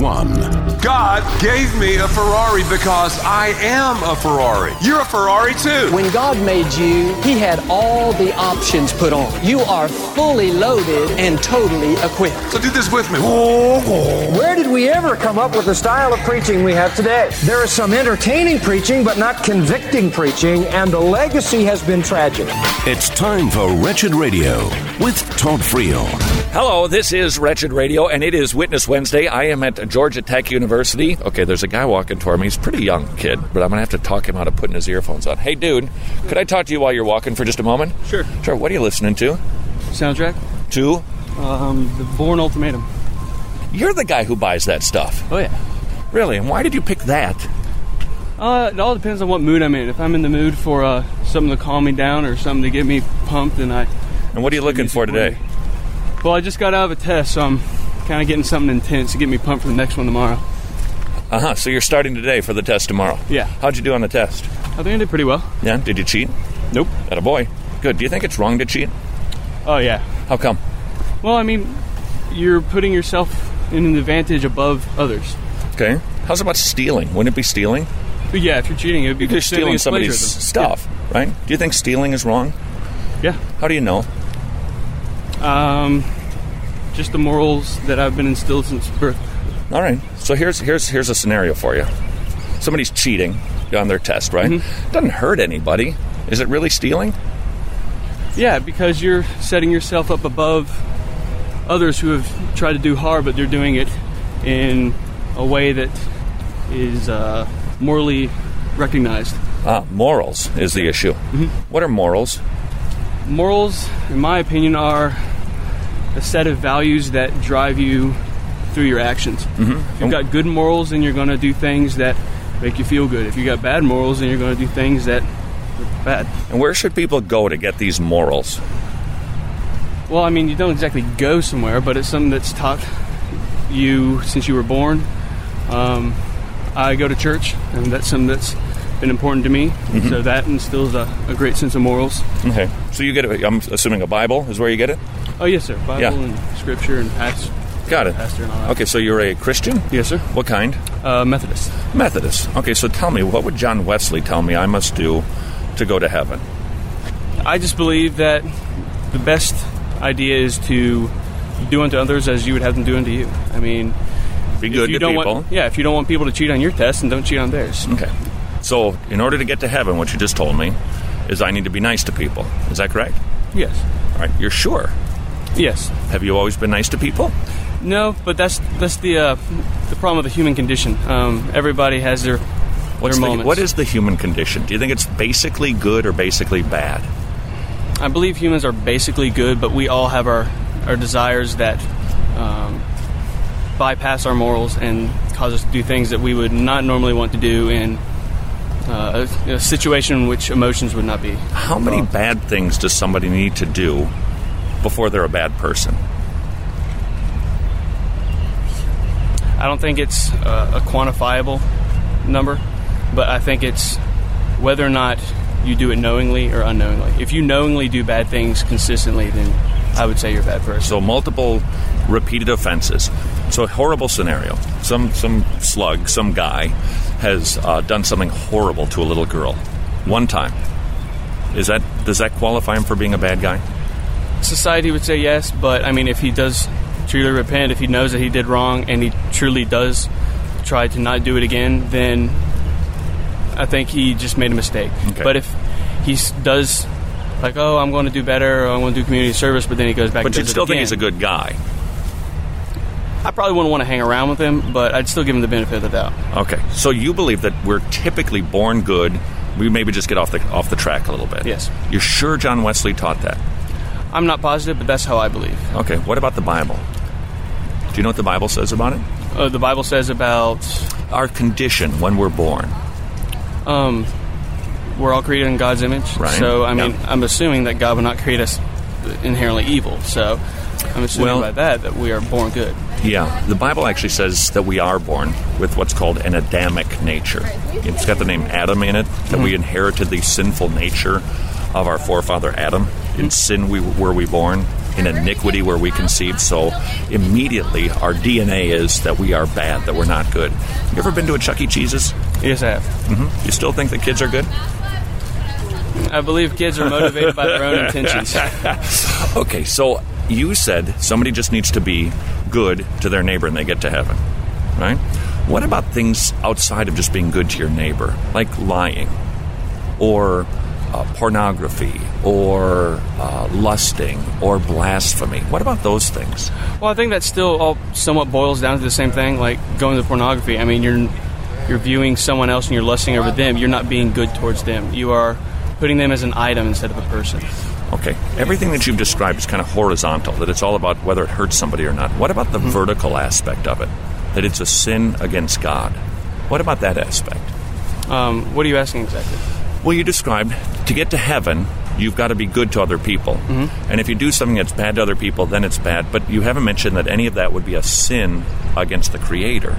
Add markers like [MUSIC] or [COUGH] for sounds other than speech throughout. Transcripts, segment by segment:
one. God gave me a Ferrari because I am a Ferrari. You're a Ferrari too. When God made you, He had all the options put on. You are fully loaded and totally equipped. So do this with me. Where did we ever come up with the style of preaching we have today? There is some entertaining preaching, but not convicting preaching, and the legacy has been tragic. It's time for Wretched Radio with Todd Friel. Hello, this is Wretched Radio, and it is Witness Wednesday. I am at Georgia Tech University. Okay, there's a guy walking toward me. He's a pretty young kid, but I'm going to have to talk him out of putting his earphones on. Hey, dude, could I talk to you while you're walking for just a moment? Sure. Sure. What are you listening to? Soundtrack? To? Um, the Bourne Ultimatum. You're the guy who buys that stuff. Oh, yeah. Really? And why did you pick that? Uh, it all depends on what mood I'm in. If I'm in the mood for uh, something to calm me down or something to get me pumped, then I. And what are you looking for today? Well, I just got out of a test, so I'm kind of getting something intense to get me pumped for the next one tomorrow. Uh huh. So you're starting today for the test tomorrow. Yeah. How'd you do on the test? I think I did pretty well. Yeah. Did you cheat? Nope. At a boy. Good. Do you think it's wrong to cheat? Oh, yeah. How come? Well, I mean, you're putting yourself in an advantage above others. Okay. How's about stealing? Wouldn't it be stealing? But yeah, if you're cheating, it would be You're stealing somebody's stuff, right? Do you think stealing is wrong? Yeah. How do you know? Um, just the morals that I've been instilled since birth. All right. So here's here's here's a scenario for you. Somebody's cheating on their test, right? Mm-hmm. Doesn't hurt anybody. Is it really stealing? Yeah, because you're setting yourself up above others who have tried to do hard, but they're doing it in a way that is uh, morally recognized. Ah, morals is the issue. Mm-hmm. What are morals? Morals, in my opinion, are a set of values that drive you through your actions. Mm-hmm. If you've got good morals, then you're going to do things that make you feel good. If you've got bad morals, then you're going to do things that are bad. And where should people go to get these morals? Well, I mean, you don't exactly go somewhere, but it's something that's taught you since you were born. Um, I go to church, and that's something that's been important to me. Mm-hmm. So that instills a, a great sense of morals. Okay. So you get it. I'm assuming a Bible is where you get it. Oh, yes, sir. Bible Yeah. and Scripture and past. Got it. Pastor and all that. Okay. So you're a Christian. Yes, sir. What kind? Uh, Methodist. Methodist. Okay. So tell me, what would John Wesley tell me I must do to go to heaven? I just believe that the best idea is to do unto others as you would have them do unto you. I mean, Be if good you to don't people. want, yeah, if you don't want people to cheat on your test, then don't cheat on theirs. Okay. So, in order to get to heaven, what you just told me is I need to be nice to people. Is that correct? Yes. All right. You're sure? Yes. Have you always been nice to people? No, but that's that's the uh, the problem of the human condition. Um, everybody has their What's their the, moments. what is the human condition? Do you think it's basically good or basically bad? I believe humans are basically good, but we all have our our desires that um, bypass our morals and cause us to do things that we would not normally want to do in uh, a, a situation in which emotions would not be. How many bad things does somebody need to do before they're a bad person? I don't think it's uh, a quantifiable number, but I think it's whether or not you do it knowingly or unknowingly. If you knowingly do bad things consistently, then I would say you're a bad person. So multiple repeated offenses. So a horrible scenario. Some some slug, some guy has uh, done something horrible to a little girl one time. Is that does that qualify him for being a bad guy? Society would say yes, but I mean, if he does truly repent, if he knows that he did wrong, and he truly does try to not do it again, then I think he just made a mistake. Okay. But if he does, like, oh, I'm going to do better, or I'm going to do community service, but then he goes back. But you'd it still think he's a good guy. I probably wouldn't want to hang around with him, but I'd still give him the benefit of the doubt. Okay. So you believe that we're typically born good. We maybe just get off the off the track a little bit. Yes. You're sure John Wesley taught that? I'm not positive, but that's how I believe. Okay. What about the Bible? Do you know what the Bible says about it? Uh, the Bible says about Our condition when we're born. um, we're all created in God's image. Right. So I mean. I'm assuming that God would not create us inherently evil. So I'm assuming Well- by that that we are born good. Yeah, the Bible actually says that we are born with what's called an Adamic nature. It's got the name Adam in it, that we inherited the sinful nature of our forefather Adam. In sin we were we born. in iniquity where we conceived. So immediately our DNA is that we are bad, that we're not good. You ever been to a Chuck E. Cheese's? Yes, I have. Mm-hmm. You still think the kids are good? I believe kids are motivated by their own [LAUGHS] intentions. [LAUGHS] Okay, so you said somebody just needs to be good to their neighbor and they get to heaven, right? What about things outside of just being good to your neighbor, like lying or uh, pornography or uh, lusting or blasphemy? What about those things? Well, I think that still all somewhat boils down to the same thing, like going to pornography. I mean, you're you're viewing someone else and you're lusting over them. You're not being good towards them. You are putting them as an item instead of a person. Okay, everything that you've described is kind of horizontal, that it's all about whether it hurts somebody or not. What about the vertical aspect of it? That it's a sin against God. What about that aspect? Um, what are you asking exactly? Well, you described to get to heaven, you've got to be good to other people. And if you do something that's bad to other people, then it's bad. But you haven't mentioned that any of that would be a sin against the Creator.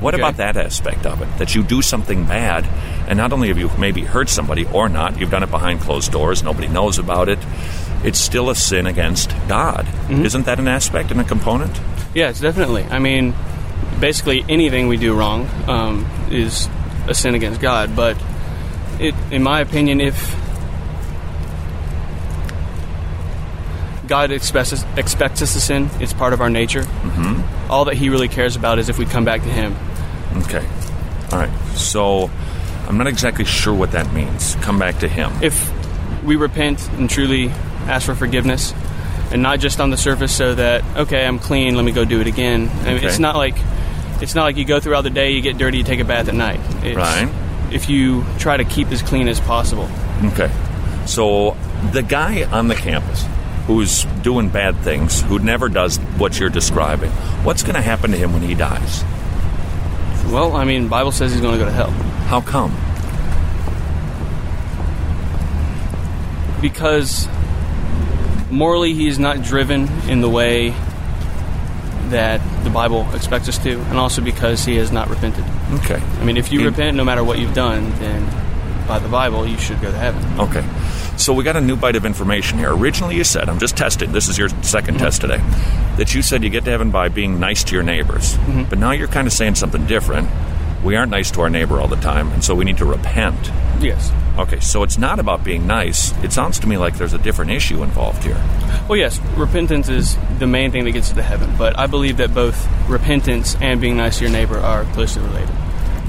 What Okay. about that aspect of it? That you do something bad, and not only have you maybe hurt somebody or not, you've done it behind closed doors, nobody knows about it, it's still a sin against God. Isn't that an aspect and a component? Yes, definitely. I mean, basically anything we do wrong um, is a sin against God. But it, in my opinion, if God expects us, expects us to sin, it's part of our nature. Mm-hmm. All that He really cares about is if we come back to Him. Okay. All right. So I'm not exactly sure what that means. Come back to Him. If we repent and truly ask for forgiveness, and not just on the surface, so that okay, I'm clean, let me go do it again. I mean, Okay. it's not like it's not like you go throughout the day, you get dirty, you take a bath at night. It's, Right. If you try to keep as clean as possible, Okay. So the guy on the campus who's doing bad things, who never does what you're describing, what's going to happen to him when he dies? Well, I mean, Bible says he's going to go to hell How come? because morally he is not driven in the way that the Bible expects us to, and also because he has not repented. Okay. I mean, if you repent, no matter what you've done, then by the Bible, you should go to heaven. Okay. So we got a new bite of information here. Originally, you said, I'm just testing, this is your 2nd mm-hmm. test today, that you said you get to heaven by being nice to your neighbors. Mm-hmm. But now you're kind of saying something different. We aren't nice to our neighbor all the time, and so we need to repent. Yes. Okay, so it's not about being nice. It sounds to me like there's a different issue involved here. Well, yes, repentance is the main thing that gets you to heaven, but I believe that both repentance and being nice to your neighbor are closely related.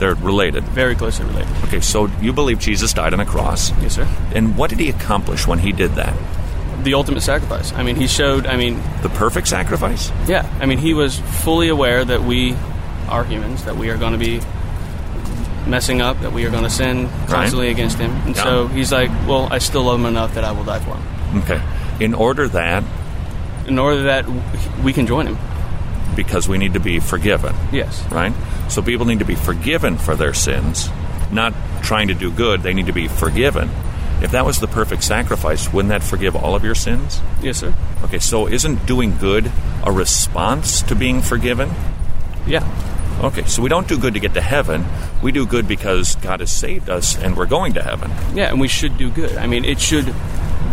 They're related. Very closely related. Okay, so you believe Jesus died on a cross. Yes, sir. And what did he accomplish when he did that? The ultimate sacrifice. I mean, he showed, I mean, The perfect sacrifice? yeah, I mean, he was fully aware that we are humans, that we are going to be messing up, that we are going to sin constantly against him. And Yeah. so he's like, well, I still love him enough that I will die for him. Okay. In order that, In order that we can join him. because we need to be forgiven, Yes. right? So people need to be forgiven for their sins, not trying to do good. They need to be forgiven. If that was the perfect sacrifice, wouldn't that forgive all of your sins? Yes, sir. Okay, so isn't doing good a response to being forgiven? Yeah. Okay, so we don't do good to get to heaven. We do good because God has saved us and we're going to heaven. Yeah, and we should do good. I mean, it should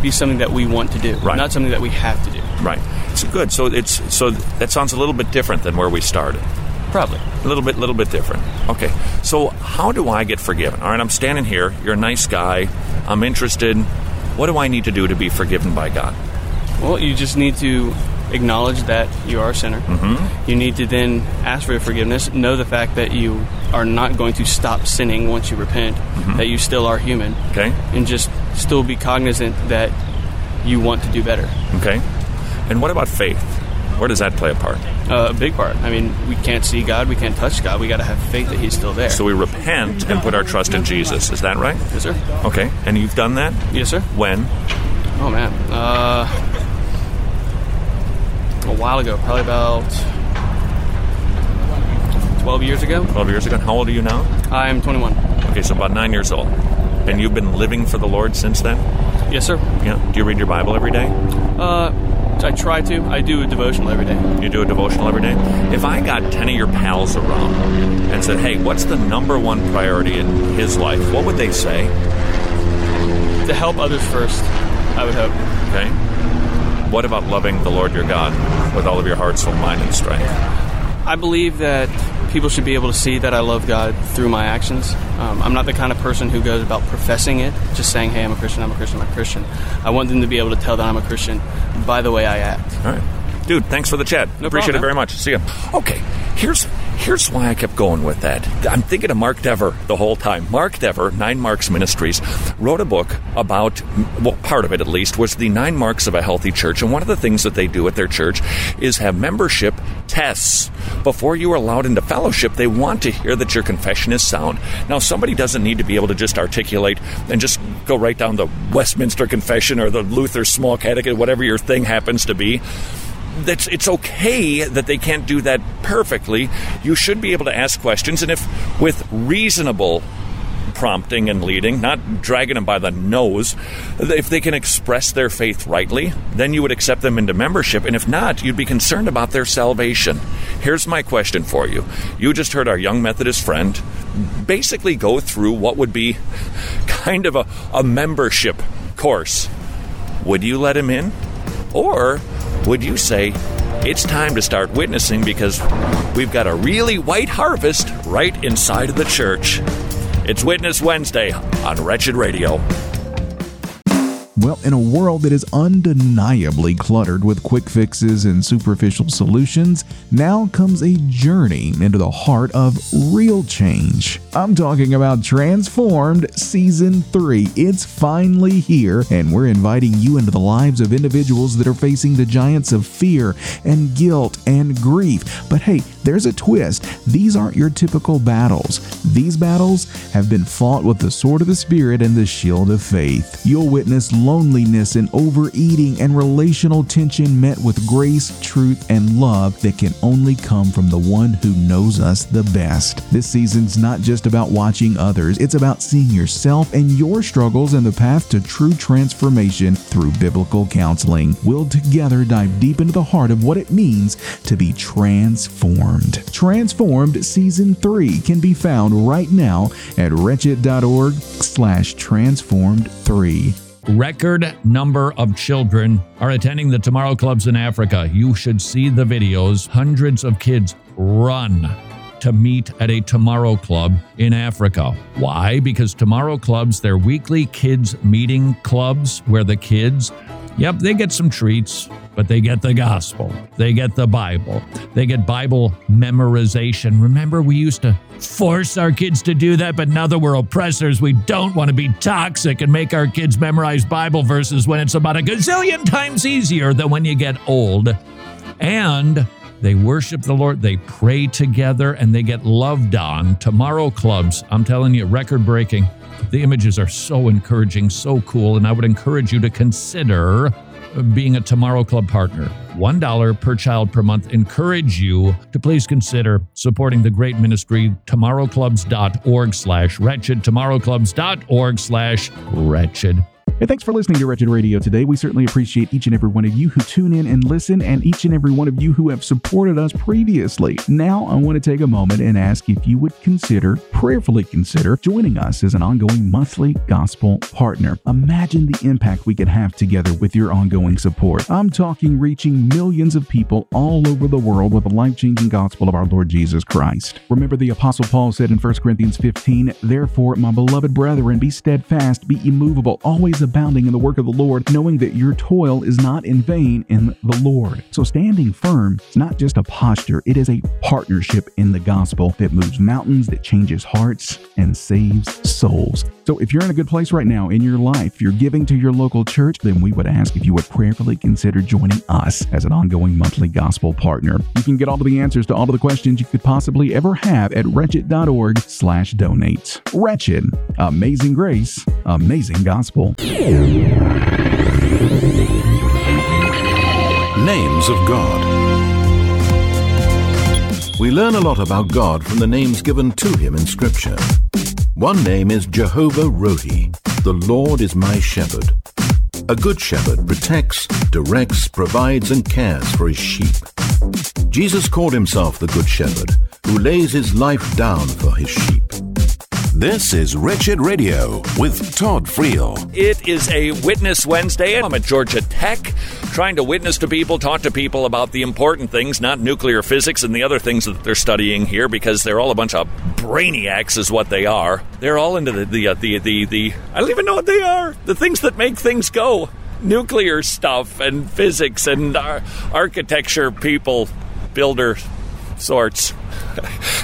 be something that we want to do, Right. not something that we have to do. Right. It's good. So it's so that sounds a little bit different than where we started. Probably. A little bit, little bit different. Okay. So how do I get forgiven? All right, I'm standing here. You're a nice guy. I'm interested. What do I need to do to be forgiven by God? Well, you just need to acknowledge that you are a sinner. Mm-hmm. You need to then ask for forgiveness, know the fact that you are not going to stop sinning once you repent, that you still are human, Okay. and just still be cognizant that you want to do better. Okay. And what about faith? Where does that play a part? Uh, a big part. I mean, we can't see God, we can't touch God. We got to have faith that He's still there. So we repent and put our trust in Jesus. Is that right? yes, sir. Okay. And you've done that? Yes, sir. When? Oh man, uh, a while ago, probably about twelve years ago. 12 years ago. How old are you now? I'm 21. Okay, so about nine years old. And you've been living for the Lord since then? Yes, sir. Yeah. Do you read your Bible every day? Uh, I try to. I do a devotional every day. You do a devotional every day? If I got 10 of your pals around and said, hey, what's the number one priority in his life, what would they say? To help others first, I would hope. Okay. what about loving the Lord your God with all of your heart, soul, mind, and strength? I believe that people should be able to see that I love God through my actions. Um, I'm not the kind of person who goes about professing it, just saying, hey, I'm a Christian, I'm a Christian, I'm a Christian. I want them to be able to tell that I'm a Christian by the way I act. All right. Dude, thanks for the chat. No Appreciate problem, it very much. See ya. Okay, here's here's why I kept going with that. I'm thinking of Mark Dever the whole time. Mark Dever, Nine Marks Ministries, wrote a book about, well, part of it at least, was the nine marks of a healthy church. And one of the things that they do at their church is have membership tests. Before you are allowed into fellowship, they want to hear that your confession is sound. Now, somebody doesn't need to be able to just articulate and just go right down the Westminster Confession or the Luther Small Catechism, whatever your thing happens to be that's it's okay that they can't do that perfectly. You should be able to ask questions, and if with reasonable prompting and leading, not dragging them by the nose, if they can express their faith rightly, then you would accept them into membership. And if not, you'd be concerned about their salvation. Here's my question for you. You just heard our young Methodist friend basically go through what would be kind of a, a membership course. Would you let him in? Or would you say it's time to start witnessing because we've got a really white harvest right inside of the church? It's Witness Wednesday on Wretched Radio. Well, in a world that is undeniably cluttered with quick fixes and superficial solutions, now comes a journey into the heart of real change. I'm talking about Transformed Season 3. It's finally here, and we're inviting you into the lives of individuals that are facing the giants of fear and guilt and grief. But hey, there's a twist. These aren't your typical battles. These battles have been fought with the sword of the Spirit and the shield of faith. You'll witness loneliness and overeating and relational tension met with grace, truth, and love that can only come from the one who knows us the best. This season's not just about watching others, it's about seeing yourself and your struggles and the path to true transformation through biblical counseling. We'll together dive deep into the heart of what it means to be transformed. Transformed Season 3 can be found right now at wretched.org slash transformed 3 record number of children are attending the Tomorrow Clubs in Africa. You should see the videos. Hundreds of kids run to meet at a Tomorrow Club in Africa. Why? Because Tomorrow Clubs, they're weekly kids meeting clubs where the kids, yep, they get some treats, but they get the gospel. They get the Bible. They get Bible memorization. Remember, we used to force our kids to do that, but now that we're oppressors, we don't want to be toxic and make our kids memorize Bible verses when it's about a gazillion times easier than when you get old. And they worship the Lord, they pray together, and they get loved on. Tomorrow clubs, I'm telling you, record breaking. The images are so encouraging, so cool, and I would encourage you to consider being a Tomorrow Club partner. $1 per child per month. Encourage you to please consider supporting the great ministry, tomorrowclubs.org slash wretched, tomorrowclubs.org slash wretched. Hey, thanks for listening to Wretched Radio today. We certainly appreciate each and every one of you who tune in and listen, and each and every one of you who have supported us previously. Now, I want to take a moment and ask if you would consider, prayerfully consider, joining us as an ongoing monthly gospel partner. Imagine the impact we could have together with your ongoing support. I'm talking reaching millions of people all over the world with the life changing gospel of our Lord Jesus Christ. Remember, the Apostle Paul said in 1 Corinthians 15, Therefore, my beloved brethren, be steadfast, be immovable, always abounding in the work of the Lord, knowing that your toil is not in vain in the Lord. So standing firm is not just a posture, it is a partnership in the gospel that moves mountains, that changes hearts, and saves souls. So if you're in a good place right now in your life, you're giving to your local church, then we would ask if you would prayerfully consider joining us as an ongoing monthly gospel partner. You can get all of the answers to all of the questions you could possibly ever have at wretched.org slash donate. Wretched. Amazing grace. Amazing gospel. Names of God. We learn a lot about God from the names given to him in Scripture. One name is Jehovah Rohi. The Lord is my shepherd. A good shepherd protects, directs, provides, and cares for his sheep. Jesus called himself the Good Shepherd, who lays his life down for his sheep. This is Wretched Radio with Todd Friel. It is a Witness Wednesday. and I'm at Georgia Tech trying to witness to people, talk to people about the important things, not nuclear physics and the other things that they're studying here because they're all a bunch of brainiacs, is what they are. They're all into the, the, uh, the, the, the, I don't even know what they are, the things that make things go. Nuclear stuff and physics and ar- architecture people, builder sorts.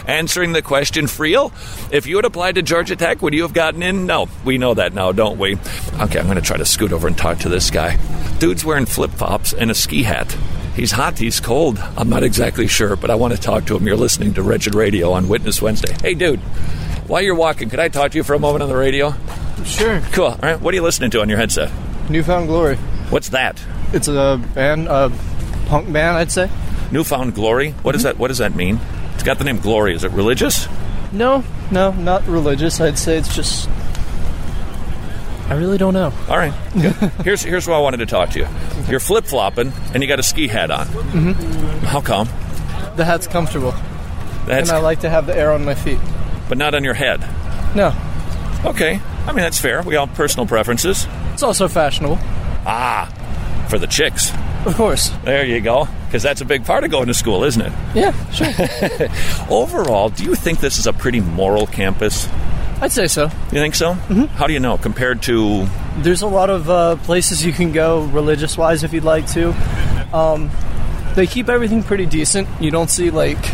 Answering the question, Friel, if you had applied to Georgia Tech, would you have gotten in? No, we know that now, don't we? Okay, I'm going to try to scoot over and talk to this guy. Dude's wearing flip flops and a ski hat. He's hot, he's cold. I'm not exactly sure, but I want to talk to him. You're listening to Wretched Radio on Witness Wednesday. Hey, dude, while you're walking, could I talk to you for a moment on the radio? Sure. Cool. All right, what are you listening to on your headset? New Found Glory. What's that? It's a band, a punk band, I'd say. New Found Glory? What does that what does that mean? It's got the name Glory. Is it religious? No, no, not religious. I'd say it's just. I really don't know. All right. Good. [LAUGHS] here's here's why I wanted to talk to you. You're flip flopping and you got a ski hat on. Mm-hmm. How come? The hat's comfortable, That's and I like to have the air on my feet. but not on your head. No, Okay. I mean that's fair. We all have personal preferences. it's also fashionable, Ah, for the chicks. of course. There you go. Because that's a big part of going to school, isn't it? Yeah, sure. [LAUGHS] Overall, do you think this is a pretty moral campus? I'd say so. You think so? Mm-hmm. How do you know compared to? There's a lot of uh, places you can go religious wise if you'd like to. Um, they keep everything pretty decent. You don't see like,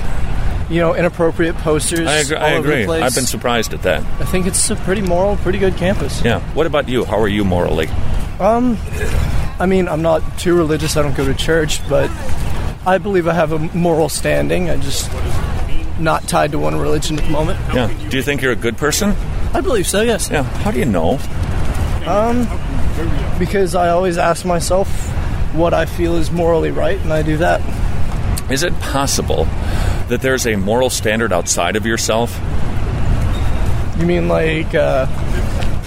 you know, inappropriate posters. I agree. all I over the agree. place. I've been surprised at that. I think it's a pretty moral, pretty good campus. Yeah. What about you? How are you morally? Um, I mean, I'm not too religious. I don't go to church, but I believe I have a moral standing. I just not tied to one religion at the moment. Yeah. Do you think you're a good person? I believe so. Yes. Yeah. How do you know? Um, because I always ask myself what I feel is morally right, and I do that. Is it possible that there's a moral standard outside of yourself? You mean like uh,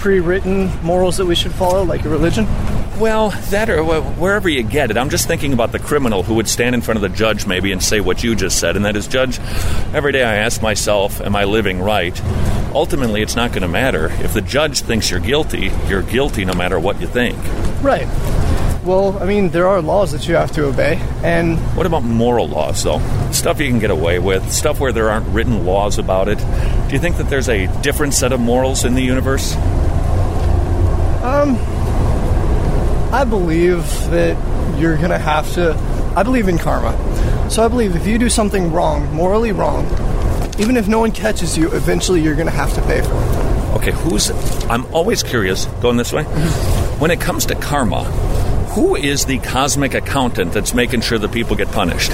pre-written morals that we should follow, like a religion? Well, that or wherever you get it. I'm just thinking about the criminal who would stand in front of the judge maybe and say what you just said, and that is, Judge, every day I ask myself, am I living right? Ultimately, it's not going to matter. If the judge thinks you're guilty, you're guilty no matter what you think. Right. Well, I mean, there are laws that you have to obey, and What about moral laws, though? Stuff you can get away with, stuff where there aren't written laws about it. Do you think that there's a different set of morals in the universe? Um, I believe that you're gonna have to. I believe in karma, so I believe if you do something wrong, morally wrong, even if no one catches you, eventually you're gonna have to pay for it. Okay, who's. I'm always curious, going this way. [LAUGHS] When it comes to karma, who is the cosmic accountant that's making sure that people get punished?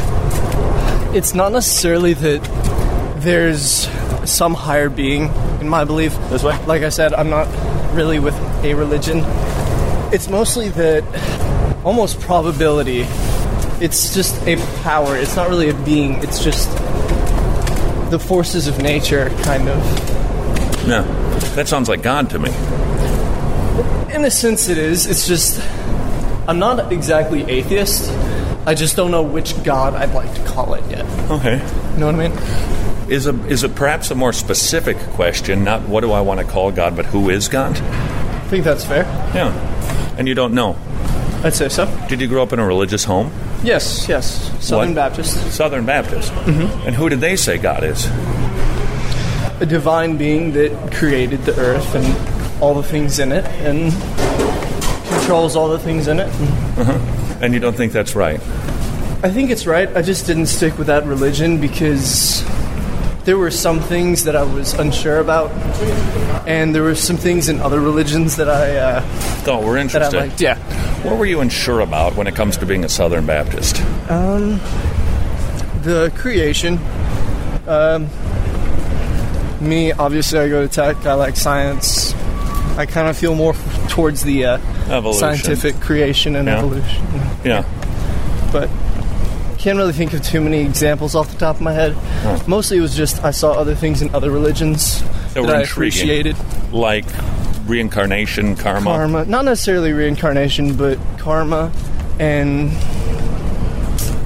It's not necessarily that there's some higher being, in my belief. This way? Like I said, I'm not really with a religion. It's mostly that almost probability. It's just a power. It's not really a being. It's just the forces of nature, kind of. No. That sounds like God to me. In a sense, it is. It's just. I'm not exactly atheist. I just don't know which God I'd like to call it yet. Okay. You know what I mean? Is, a, is it perhaps a more specific question, not what do I want to call God, but who is God? I think that's fair. Yeah. And you don't know. I'd say so. Did you grow up in a religious home? Yes, yes. Southern What? Baptist. Southern Baptist. Mm-hmm. And who did they say God is? a divine being that created the earth and all the things in it and controls all the things in it. And you don't think that's right? I think it's right. I just didn't stick with that religion because there were some things that I was unsure about, and there were some things in other religions that I uh, Oh, we're that I interested. liked. Yeah. What were you unsure about when it comes to being a Southern Baptist? Um, the creation. Um, me, obviously, I go to tech. I like science. I kind of feel more f- towards the uh, Evolution. scientific creation and Yeah. evolution. Yeah. But can't really think of too many examples off the top of my head. Mostly, it was just I saw other things in other religions That that, were I appreciated. Like reincarnation, karma. Karma, not necessarily reincarnation, but karma and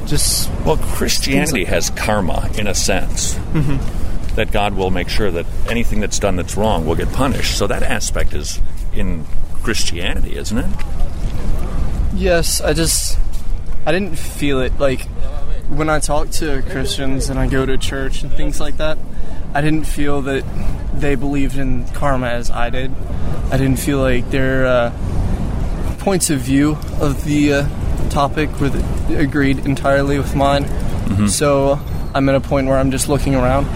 just Well, Christianity has karma in a sense. Mm-hmm. that God will make sure that anything that's done that's wrong will get punished. So that aspect is in Christianity, isn't it? Yes, I just I didn't feel it like when I talk to Christians and I go to church and things like that. I didn't feel that they believed in karma as I did. I didn't feel like their uh, points of view of the uh, topic were agreed entirely with mine. So I'm at a point where I'm just looking around.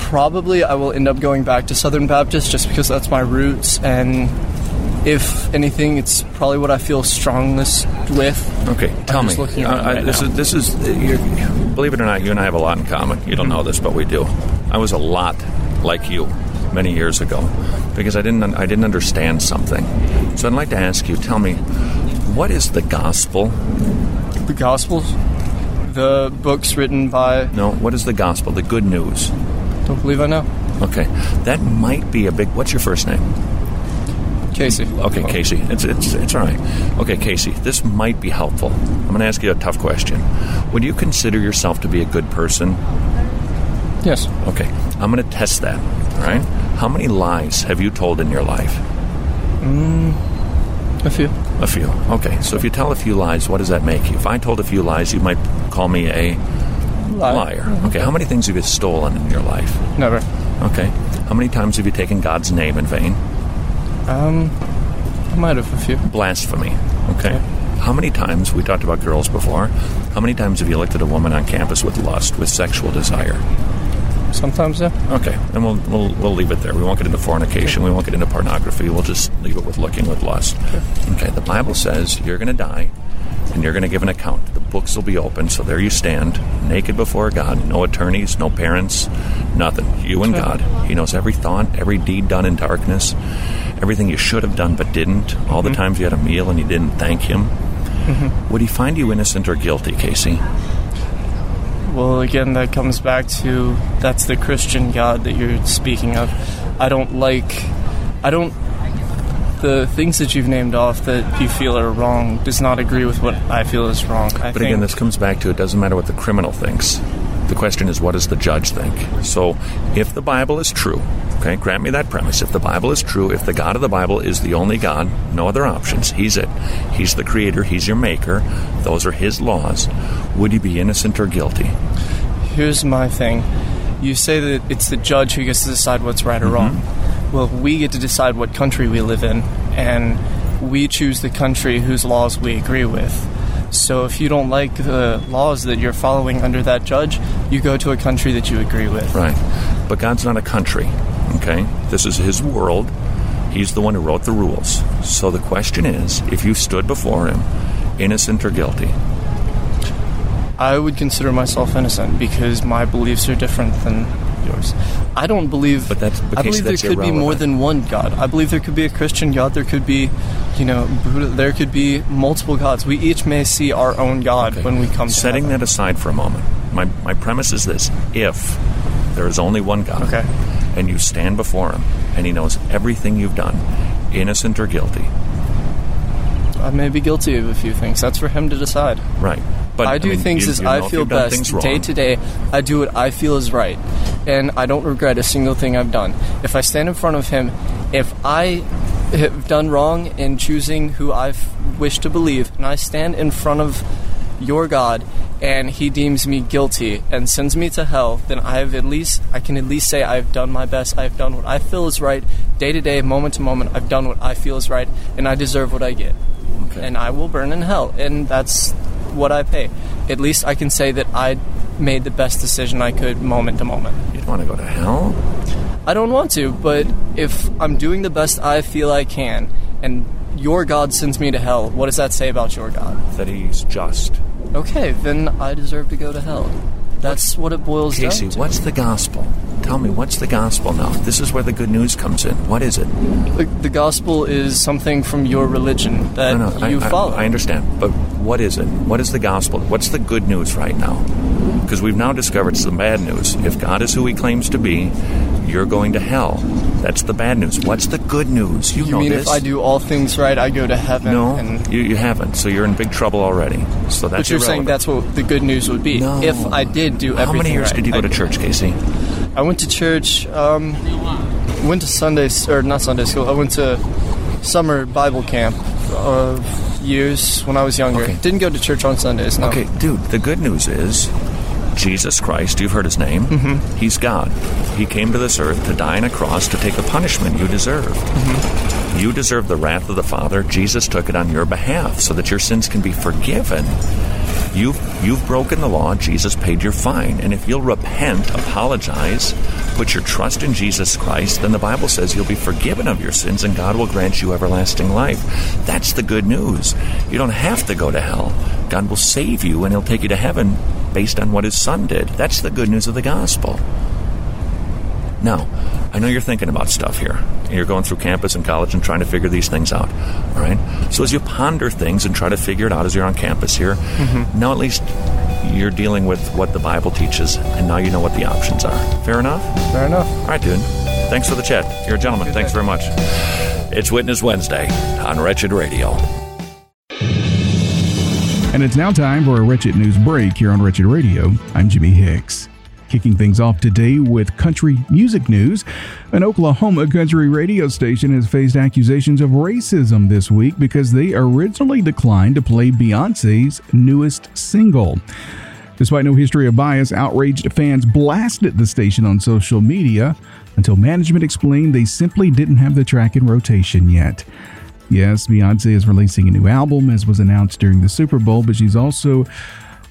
Probably I will end up going back to Southern Baptist just because that's my roots and if anything, it's probably what I feel strongest with. Okay, tell me. looking Uh, I- right this now. is this is you're, believe it or not, you and I have a lot in common. You don't know this, but we do. I was a lot like you many years ago because I didn't I didn't understand something. So I'd like to ask you. Tell me, what is the gospel? The Gospels, the books written by. No, what is the gospel? The good news. Don't believe I know. Okay, that might be a big. What's your first name? Casey. Okay, Casey. It's, it's, it's all right. Okay, Casey, this might be helpful. I'm going to ask you a tough question. Would you consider yourself to be a good person? Yes. Okay, I'm going to test that. All right? How many lies have you told in your life? Mm, a few. A few. Okay, so if you tell a few lies, what does that make you? If I told a few lies, you might call me a liar. Mm-hmm. Okay, how many things have you stolen in your life? Never. Okay, how many times have you taken God's name in vain? Um, I might have a few. Blasphemy. Okay. How many times, we talked about girls before, how many times have you looked at a woman on campus with lust, with sexual desire? Sometimes, yeah. Okay, and we'll, we'll, we'll leave it there. We won't get into fornication. We won't get into pornography. We'll just leave it with looking with lust. Okay, the Bible says you're going to die and you're going to give an account. The books will be open, so there you stand, naked before God. No attorneys, no parents, nothing. You and God. He knows every thought, every deed done in darkness, everything you should have done but didn't, all the mm-hmm. times you had a meal and you didn't thank Him. Mm-hmm. Would He find you innocent or guilty, Casey? Well, again, that comes back to that's the Christian God that you're speaking of. I don't like. I don't. The things that you've named off that you feel are wrong does not agree with what I feel is wrong. I But think again, this comes back to it doesn't matter what the criminal thinks. The question is, what does the judge think? So, if the Bible is true, okay, grant me that premise. If the Bible is true, if the God of the Bible is the only God, no other options, He's it. He's the creator, He's your maker, those are His laws, would you be innocent or guilty? here's my thing. You say that it's the judge who gets to decide what's right or Mm-hmm. wrong. Well, we get to decide what country we live in, and we choose the country whose laws we agree with. So if you don't like the laws that you're following under that judge, you go to a country that you agree with. Right. But God's not a country, okay? This is His world. He's the one who wrote the rules. So the question is if you stood before Him, innocent or guilty? I would consider myself innocent because my beliefs are different than yours. I don't believe. But that's- I believe there could be more than one God. I believe there could be a Christian God. There could be, you know, Buddha. There could be multiple gods. We each may see our own God Okay. when we come. Setting heaven. that aside for a moment, my, my premise is this if there is only one God, Okay. and you stand before Him, and He knows everything you've done, innocent or guilty, I may be guilty of a few things. That's for him to decide. right? But I do mean, things you- as you know I feel best day to day. I do what I feel is right, and I don't regret a single thing I've done. If I stand in front of him, if I have done wrong in choosing who I wish to believe, and I stand in front of your God, and He deems me guilty and sends me to hell, then I have at least I can at least say I've done my best. I've done what I feel is right, day to day, moment to moment. I've done what I feel is right, and I deserve what I get Okay. and I will burn in hell, and that's what I pay. At least I can say that I made the best decision I could, moment to moment. You'd want to go to hell? I don't want to, but if I'm doing the best I feel I can, and your God sends me to hell, what does that say about your God? That He's just. Okay, then I deserve to go to hell. That's what it boils Casey, down to. Casey, what's the gospel? Tell me, what's the gospel now? This is where the good news comes in. What is it? The, the gospel is something from your religion that No, no, you I, I- follow. I understand, but what is it? What is the gospel? What's the good news right now? Because we've now discovered it's the bad news. If God is who He claims to be, you're going to hell. That's the bad news. What's the good news? You, you know mean this. if I do all things right, I go to heaven? no, and you, you haven't. So you're in big trouble already. So that's But you're saying that's what the good news would be. No. If I did do everything How many years right, did you go I'd to church, Casey? I went to church. Um, went to Sunday or not Sunday school. I went to summer Bible camp of years when I was younger. Okay. Didn't go to church on Sundays. No. Okay, dude, the good news is Jesus Christ, you've heard his name. Mm-hmm. He's God. He came to this earth to die on a cross to take the punishment you deserve. Mm-hmm. You deserve the wrath of the Father. Jesus took it on your behalf so that your sins can be forgiven. You've, you've broken the law. Jesus paid your fine. And if you'll repent, apologize, put your trust in Jesus Christ, then the Bible says you'll be forgiven of your sins and God will grant you everlasting life. That's the good news. You don't have to go to hell. God will save you and He'll take you to heaven based on what His Son did. That's the good news of the gospel. Now, I know you're thinking about stuff here. You're going through campus and college and trying to figure these things out. All right? So as you ponder things and try to figure it out as you're on campus here, mm-hmm. now at least you're dealing with what the Bible teaches, and now you know what the options are. Fair enough? Fair enough. All right, dude. Thanks for the chat. You're a gentleman. Thanks very much. It's Witness Wednesday on Wretched Radio. And it's now time for a Wretched News Break here on Wretched Radio. I'm Jimmy Hicks. Kicking things off today with country music news. An Oklahoma country radio station has faced accusations of racism this week because they originally declined to play Beyonce's newest single. Despite no history of bias, outraged fans blasted the station on social media until management explained they simply didn't have the track in rotation yet. Yes, Beyonce is releasing a new album, as was announced during the Super Bowl, but she's also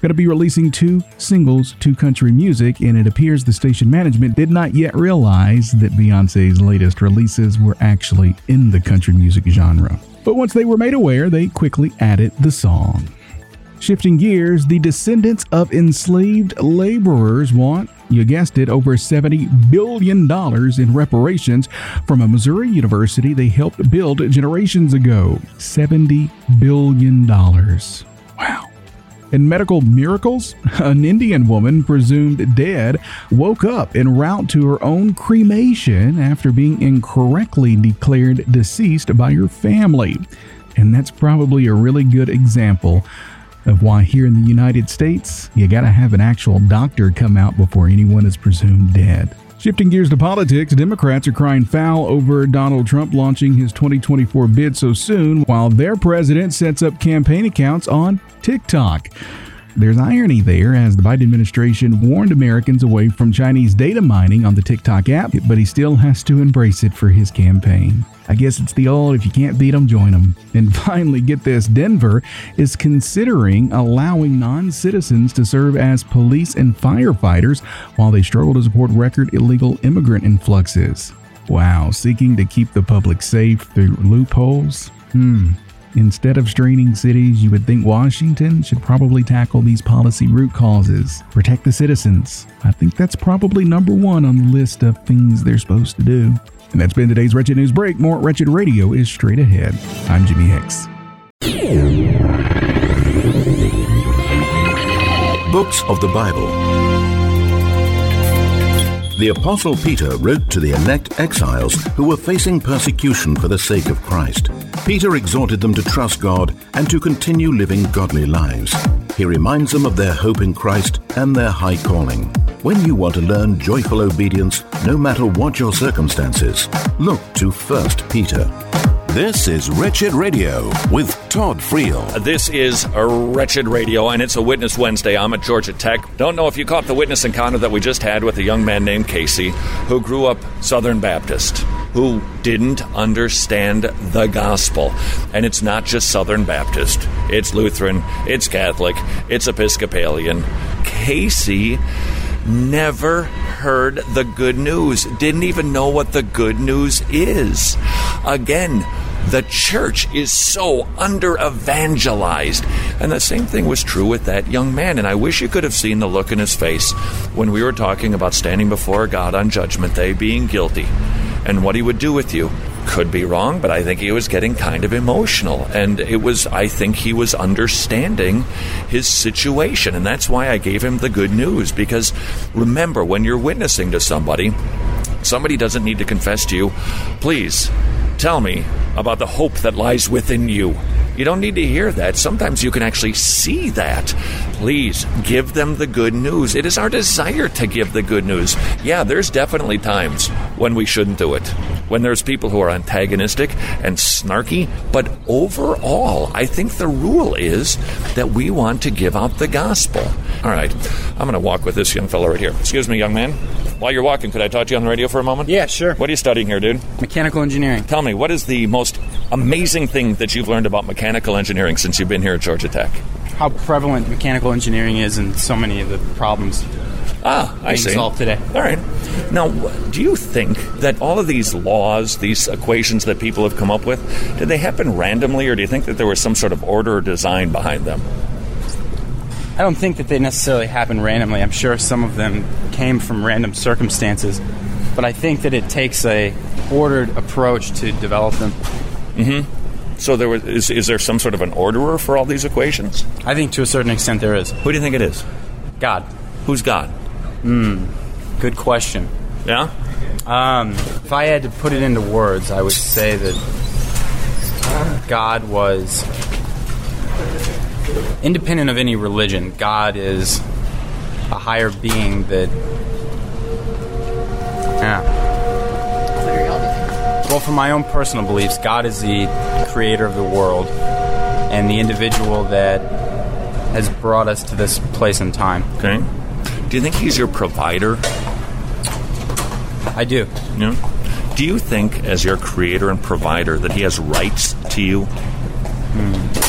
going to be releasing two singles to country music, and it appears the station management did not yet realize that Beyonce's latest releases were actually in the country music genre. But once they were made aware, they quickly added the song. Shifting gears, the descendants of enslaved laborers want, you guessed it, over $70 billion in reparations from a Missouri university they helped build generations ago. $70 billion. Wow. In medical miracles, [LAUGHS] an Indian woman presumed dead woke up en route to her own cremation after being incorrectly declared deceased by her family. And that's probably a really good example of why here in the United States, you gotta have an actual doctor come out before anyone is presumed dead. Shifting gears to politics, Democrats are crying foul over Donald Trump launching his 2024 bid so soon, while their president sets up campaign accounts on TikTok. There's irony there, as the Biden administration warned Americans away from Chinese data mining on the TikTok app, but he still has to embrace it for his campaign. I guess it's the old if you can't beat them, join them. [LAUGHS] And finally, get this Denver is considering allowing non citizens to serve as police and firefighters while they struggle to support record illegal immigrant influxes. Wow, seeking to keep the public safe through loopholes? Hmm. Instead of straining cities, you would think Washington should probably tackle these policy root causes. Protect the citizens. I think that's probably number one on the list of things they're supposed to do. And that's been today's Wretched News Break. More Wretched Radio is straight ahead. I'm Jimmy Hicks. Books of the Bible. The Apostle Peter wrote to the elect exiles who were facing persecution for the sake of Christ. Peter exhorted them to trust God and to continue living godly lives. He reminds them of their hope in Christ and their high calling. When you want to learn joyful obedience, no matter what your circumstances, look to 1 Peter. This is Wretched Radio with Todd Friel. This is a Wretched Radio, and it's a Witness Wednesday. I'm at Georgia Tech. Don't know if you caught the witness encounter that we just had with a young man named Casey who grew up Southern Baptist, who didn't understand the gospel. And it's not just Southern Baptist, it's Lutheran, it's Catholic, it's Episcopalian. Casey never heard the good news, didn't even know what the good news is. Again, the church is so under evangelized. And the same thing was true with that young man. And I wish you could have seen the look in his face when we were talking about standing before God on Judgment Day, being guilty, and what he would do with you. Could be wrong, but I think he was getting kind of emotional. And it was, I think he was understanding his situation. And that's why I gave him the good news. Because remember, when you're witnessing to somebody, somebody doesn't need to confess to you, please tell me about the hope that lies within you. You don't need to hear that. Sometimes you can actually see that. Please give them the good news. It is our desire to give the good news. Yeah, there's definitely times when we shouldn't do it, when there's people who are antagonistic and snarky, but overall, I think the rule is that we want to give out the gospel. All right, I'm going to walk with this young fellow right here. Excuse me, young man. While you're walking, could I talk to you on the radio for a moment? Yeah, sure. What are you studying here, dude? Mechanical engineering. Tell me, what is the most amazing thing that you've learned about mechanical engineering since you've been here at Georgia Tech? How prevalent mechanical engineering is in so many of the problems Ah, I see. solved today. All right. Now, do you think that all of these laws, these equations that people have come up with, did they happen randomly, or do you think that there was some sort of order or design behind them? I don't think that they necessarily happen randomly. I'm sure some of them came from random circumstances, but I think that it takes a ordered approach to develop them. Mm-hmm. So there was is, is there some sort of an orderer for all these equations? I think to a certain extent there is. Who do you think it is? God. Who's God? Hmm. Good question. Yeah. Um, if I had to put it into words, I would say that God was independent of any religion. God is a higher being that. Yeah. Well, from my own personal beliefs, God is the creator of the world and the individual that has brought us to this place and time. Okay. Do you think he's your provider? I do. Yeah. Do you think, as your creator and provider, that he has rights to you? Hmm.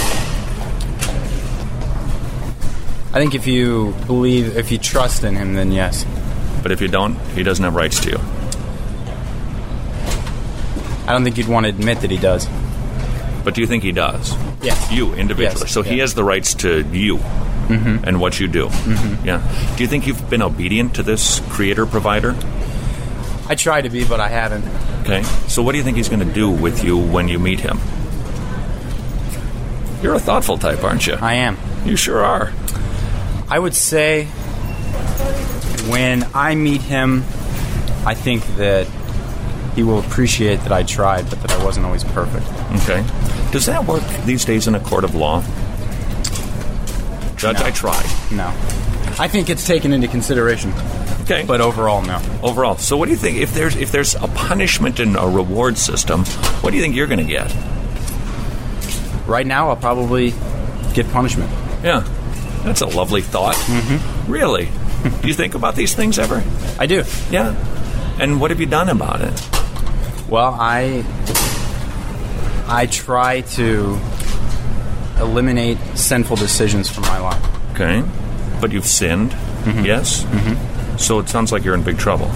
I think if you believe, if you trust in Him, then yes. But if you don't, he doesn't have rights to you. I don't think you'd want to admit that He does. But do you think he does? Yes. You individually. Yes. So he has the rights to you Mhm. and what you do. Mhm. Yeah. Do you think you've been obedient to this creator provider? I try to be, but I haven't. Okay. So what do you think he's going to do with you when you meet him? You're a thoughtful type, aren't you? I am. You sure are. I would say when I meet Him, I think that He will appreciate that I tried, but that I wasn't always perfect. Okay. Does that work these days in a court of law? Judge, I tried. No. I think it's taken into consideration. Okay. But overall, no. Overall. So what do you think if there's if there's a punishment and a reward system, what do you think you're going to get? Right now, I'll probably get punishment. Yeah. That's a lovely thought. Mm-hmm. Really? [LAUGHS] do you think about these things ever? I do. Yeah. And what have you done about it? Well, I I try to eliminate sinful decisions from my life. Okay. But you've sinned? Yes? Mm-hmm. So it sounds like you're in big trouble.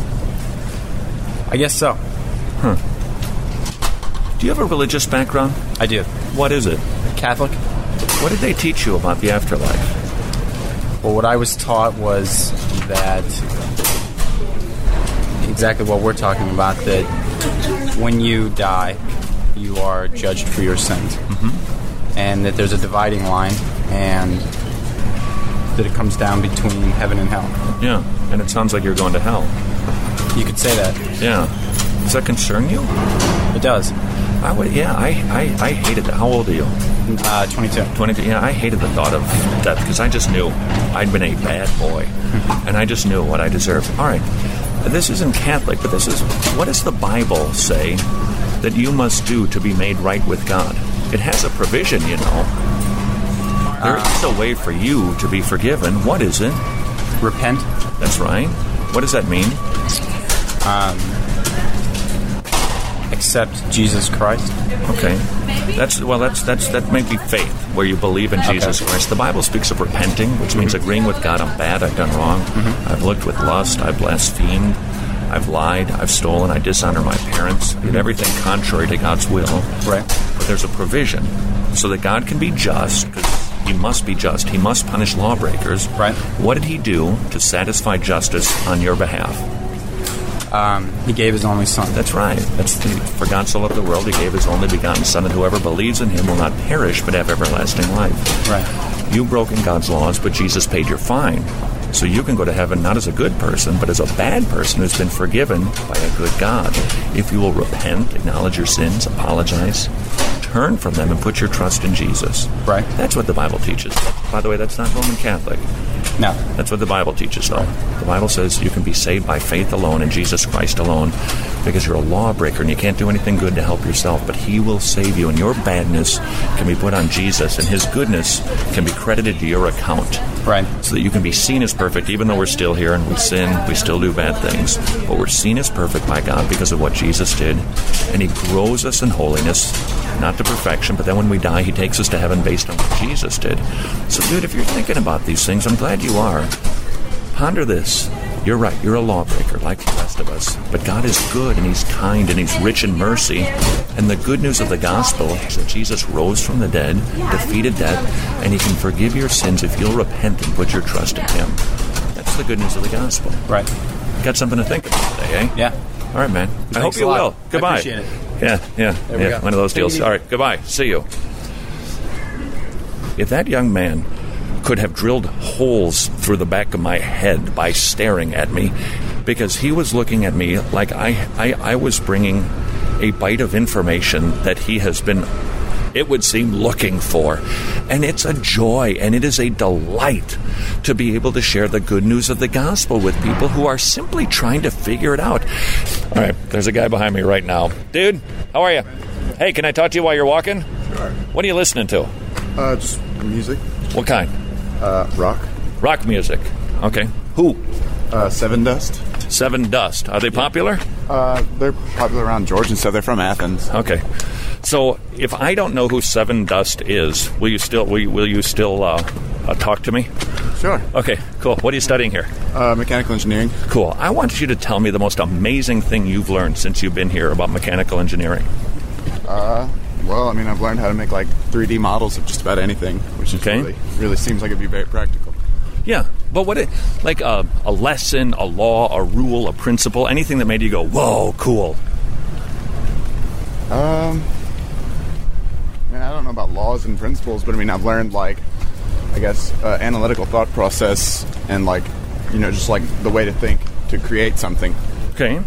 I guess so. Huh. Do you have a religious background? I do. What is it? Catholic. What did they teach you about the afterlife? Well, what I was taught was that exactly what we're talking about that when you die, you are judged for your sins. Mm-hmm. And that there's a dividing line, and that it comes down between heaven and hell. Yeah. And it sounds like you're going to hell. You could say that. Yeah. Does that concern you? It does. I would, yeah, I, I, I hated that. How old are you? Uh, 22. 22. Yeah, I hated the thought of death because I just knew I'd been a bad boy. and I just knew what I deserved. All right. This isn't Catholic, but this is what does the Bible say that you must do to be made right with God? It has a provision, you know. There is a way for you to be forgiven. What is it? Repent. That's right. What does that mean? Um, accept Jesus Christ. Okay. That's well. That's that's that may be faith, where you believe in Jesus Christ. The Bible speaks of repenting, which means mm-hmm. agreeing with God. I'm bad. I've done wrong. Mm-hmm. I've looked with lust. I've blasphemed. I've lied. I've stolen. I dishonor my parents. Mm-hmm. I did everything contrary to God's will. Right. But there's a provision so that God can be just. Because he must be just. He must punish lawbreakers. Right. What did he do to satisfy justice on your behalf? Um, he gave his only son. That's right. That's the, for God so loved the world, He gave His only begotten Son, and whoever believes in Him will not perish but have everlasting life. Right. You've broken God's laws, but Jesus paid your fine. So you can go to heaven not as a good person, but as a bad person who's been forgiven by a good God. If you will repent, acknowledge your sins, apologize, turn from them and put your trust in Jesus. Right. That's what the Bible teaches. By the way, that's not Roman Catholic. No. That's what the Bible teaches, though. The Bible says you can be saved by faith alone in Jesus Christ alone because you're a lawbreaker and you can't do anything good to help yourself, but He will save you, and your badness can be put on Jesus, and His goodness can be credited to your account. Right. So that you can be seen as perfect, even though we're still here and we sin, we still do bad things. But we're seen as perfect by God because of what Jesus did, and He grows us in holiness, not to perfection, but then when we die, He takes us to heaven based on what Jesus did. So, dude, if you're thinking about these things, I'm glad you are. Ponder this. You're right, you're a lawbreaker like the rest of us. But God is good and He's kind and He's rich in mercy. And the good news of the gospel is that Jesus rose from the dead, defeated death, and He can forgive your sins if you'll repent and put your trust in Him. That's the good news of the gospel. Right. Got something to think about today, eh? Yeah. All right, man. I Thanks hope a you will. I Goodbye. appreciate it. Yeah, yeah, There yeah. One of those Take deals. All right, goodbye. See you. If that young man could have drilled holes through the back of my head by staring at me, because he was looking at me like I, I, I was bringing a bite of information that he has been, it would seem, looking for. And it's a joy and it is a delight to be able to share the good news of the gospel with people who are simply trying to figure it out. All right, there's a guy behind me right now. Dude, how are you? Hey, can I talk to you while you're walking? Sure. What are you listening to? Uh, just music. What kind? Uh, rock. Rock music. Okay. Who? Uh, Sevendust. Seven Dust. Are they popular? Uh, they're popular around Georgia, so they're from Athens. Okay. So if I don't know who Sevendust is, will you still will you, will you still uh, uh, talk to me? Sure. Okay. Cool. What are you studying here? Uh, mechanical engineering. Cool. I want you to tell me the most amazing thing you've learned since you've been here about mechanical engineering. Uh, well, I mean, I've learned how to make like 3D models of just about anything, which is Okay. really really seems like it'd be very practical. Yeah, but what it like a, a lesson, a law, a rule, a principle, anything that made you go, "Whoa, cool." Um, I, mean, I don't know about laws and principles, but I mean, I've learned like, I guess, uh, analytical thought process and like, you know, just like the way to think to create something. Okay.